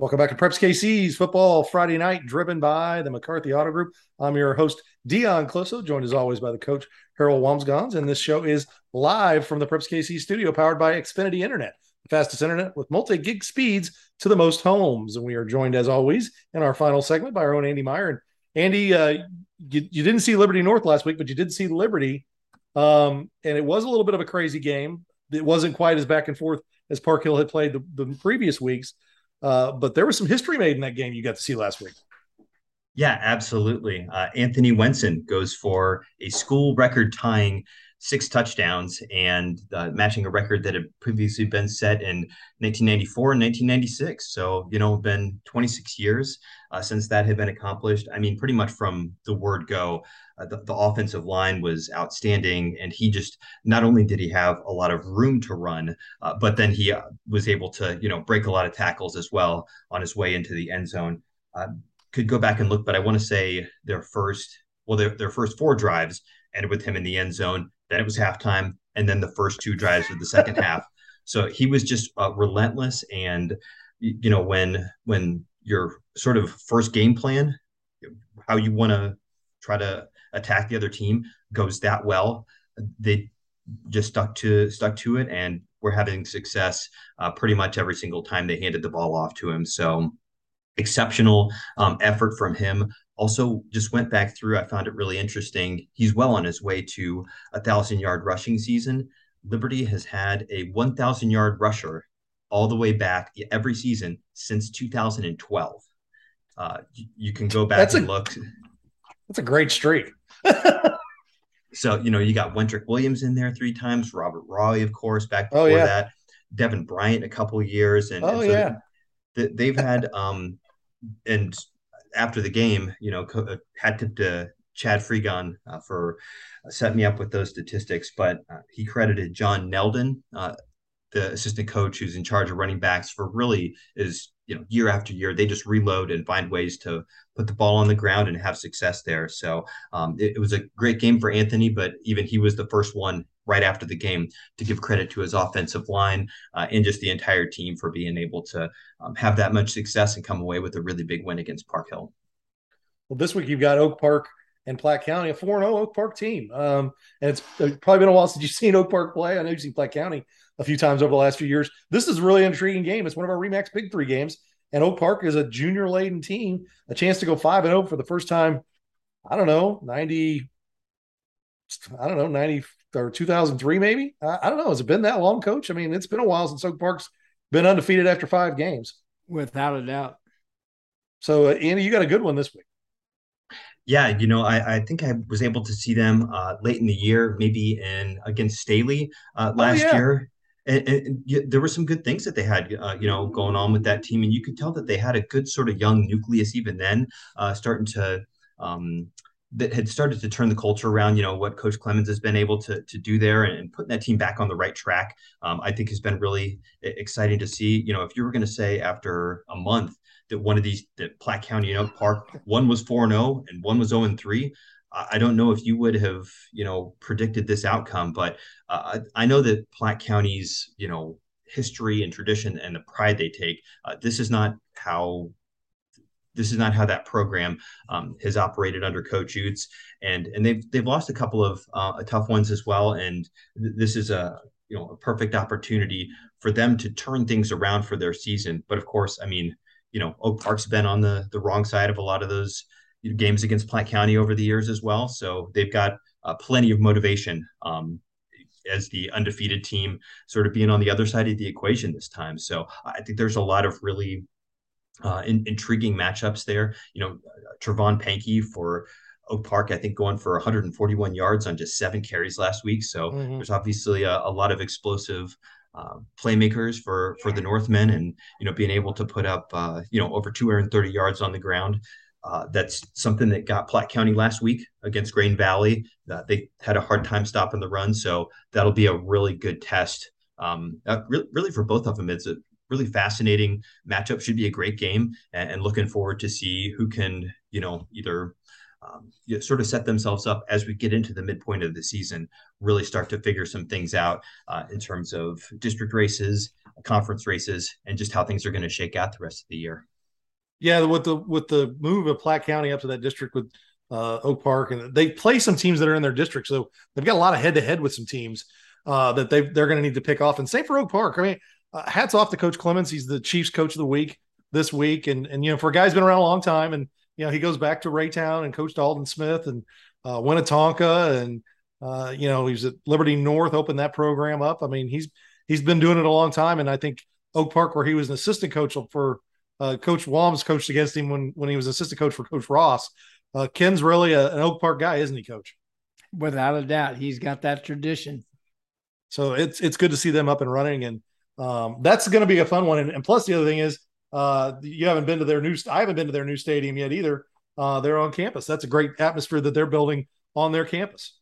Welcome back to Preps KC's Football Friday Night, driven by the McCarthy Auto Group. I'm your host, Dion Closo, joined as always by the coach, Harold Wamsgans. And this show is live from the Preps KC studio, powered by Xfinity Internet, the fastest internet with multi gig speeds to the most homes. And we are joined, as always, in our final segment by our own Andy Meyer. And Andy, uh, you, you didn't see Liberty North last week, but you did see Liberty. Um, and it was a little bit of a crazy game. It wasn't quite as back and forth as Park Hill had played the, the previous weeks. Uh, but there was some history made in that game you got to see last week. Yeah, absolutely. Uh, Anthony Wenson goes for a school record tying six touchdowns and uh, matching a record that had previously been set in 1994 and 1996. So, you know, been 26 years uh, since that had been accomplished. I mean, pretty much from the word go, uh, the, the, offensive line was outstanding. And he just, not only did he have a lot of room to run, uh, but then he uh, was able to, you know, break a lot of tackles as well on his way into the end zone. Uh, could go back and look, but I want to say their first, well, their, their first four drives ended with him in the end zone then it was halftime, and then the first two drives of the second half. So he was just uh, relentless, and you know when when your sort of first game plan, how you want to try to attack the other team goes that well, they just stuck to stuck to it, and we're having success uh, pretty much every single time they handed the ball off to him. So exceptional um, effort from him also just went back through i found it really interesting. He's well on his way to a thousand yard rushing season. Liberty has had a 1000 yard rusher all the way back every season since 2012 uh, you, you, can go back that's and a, look. That's a great streak. So you know you got Wendrick Williams in there three times robert raleigh of course back oh, before oh, yeah. that devin bryant a couple years and, oh and so yeah. they, they've had um and after the game, you know, uh, had tipped to Chad Freegon uh, for uh, set me up with those statistics, but uh, he credited John Neldon, uh, the assistant coach who's in charge of running backs, for really is you know year after year they just reload and find ways to put the ball on the ground and have success there. So um, it, it was a great game for Anthony, but even he was the first one right after the game to give credit to his offensive line uh, and just the entire team for being able to um, have that much success and come away with a really big win against Park Hill. Well, this week you've got Oak Park and Platte County, a 4 0 Oak Park team. Um, and it's probably been a while since you've seen Oak Park play. I know you've seen Platte County a few times over the last few years. This is a really intriguing game. It's one of our Remax Big Three games. And Oak Park is a junior laden team, a chance to go 5 0 for the first time. I don't know, 90, I don't know, 90 or 2003, maybe. I, I, don't know. Has it been that long, coach? I mean, it's been a while since Oak Park's been undefeated after five games. Without a doubt. So, uh, Andy, you got a good one this week. Yeah, you know, I, I think I was able to see them uh, late in the year, maybe in against Staley uh, oh, last oh, yeah. year. And, and, and, there were some good things that they had, uh, you know, going on with that team, and you could tell that they had a good sort of young nucleus even then, uh, starting to um, that had started to turn the culture around. You know what Coach Clemens has been able to to do there and, putting that team back on the right track. Um, I think has been really exciting to see. You know, if you were going to say after a month that one of these that Platte County and Oak Park one was four and zero oh and one was zero and three. I don't know if you would have, you know, predicted this outcome, but uh, I know that Platte County's, you know, history and tradition and the pride they take. Uh, this is not how this is not how that program um, has operated under Coach Utes, and and they've they've lost a couple of uh, tough ones as well. And th- this is a you know a perfect opportunity for them to turn things around for their season. But of course, I mean, you know, Oak Park's been on the the wrong side of a lot of those games against Platte County over the years as well. So they've got uh, plenty of motivation um, as the undefeated team, sort of being on the other side of the equation this time. So I think there's a lot of really uh, in, intriguing matchups there. You know, Trevon Pankey for Oak Park, I think going for 141 yards on just seven carries last week. So mm-hmm. there's obviously a, a, lot of explosive uh, playmakers for for the Northmen, and you know being able to put up uh, you know over 230 yards on the ground. Uh, that's something that got Platte County last week against Grain Valley. Uh, they had a hard time stopping the run, so that'll be a really good test. Um, uh, re- really, for both of them, it's a really fascinating matchup. Should be a great game, and, and looking forward to see who can, you know, either um, you know, sort of set themselves up as we get into the midpoint of the season, really start to figure some things out uh, in terms of district races, conference races, and just how things are going to shake out the rest of the year. Yeah, with the with the move of Platte County up to that district with uh, Oak Park, and they play some teams that are in their district, so they've got a lot of head to head with some teams uh, that they they're going to need to pick off. And same for Oak Park. I mean, uh, hats off to Coach Clemens. He's the Chiefs Coach of the Week this week, and and you know for a guy who's been around a long time and you know, he goes back to Raytown and coached Aldon Smith and uh, Winnetonka, and uh, you know, he's at Liberty North, opened that program up. I mean, he's he's been doing it a long time, and I think Oak Park, where he was an assistant coach for uh, Coach Walms, coached against him when when he was assistant coach for Coach Ross. Uh, Ken's really a, an Oak Park guy, isn't he, Coach? Without a doubt, he's got that tradition. So it's it's good to see them up and running, and um, that's going to be a fun one. And, and plus, the other thing is uh, you haven't been to their new. I haven't been to their new stadium yet either. Uh, they're on campus. That's a great atmosphere that they're building on their campus.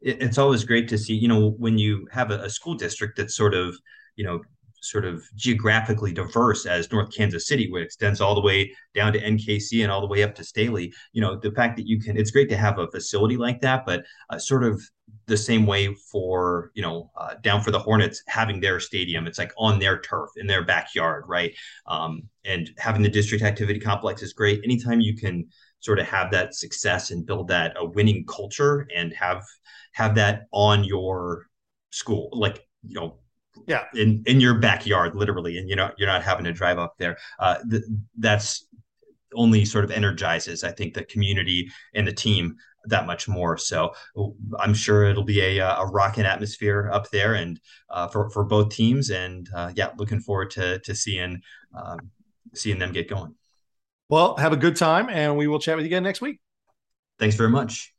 It's always great to see. You know, when you have a, a school district that's sort of, you know, sort of geographically diverse as North Kansas City, which extends all the way down to NKC and all the way up to Staley. You know, the fact that you can, it's great to have a facility like that, but uh, sort of the same way for you know uh, down for the Hornets having their stadium. It's like on their turf in their backyard, right? Um, and having the district activity complex is great. Anytime you can sort of have that success and build that a winning culture and have have that on your school, like you know yeah in in your backyard literally and you know you're not having to drive up there uh th- that's only sort of energizes i think the community and the team that much more. So I'm sure it'll be a, a rocking atmosphere up there and uh, for, for both teams. And uh, yeah, looking forward to, to seeing, um, seeing them get going. Well, have a good time and we will chat with you again next week. Thanks very much.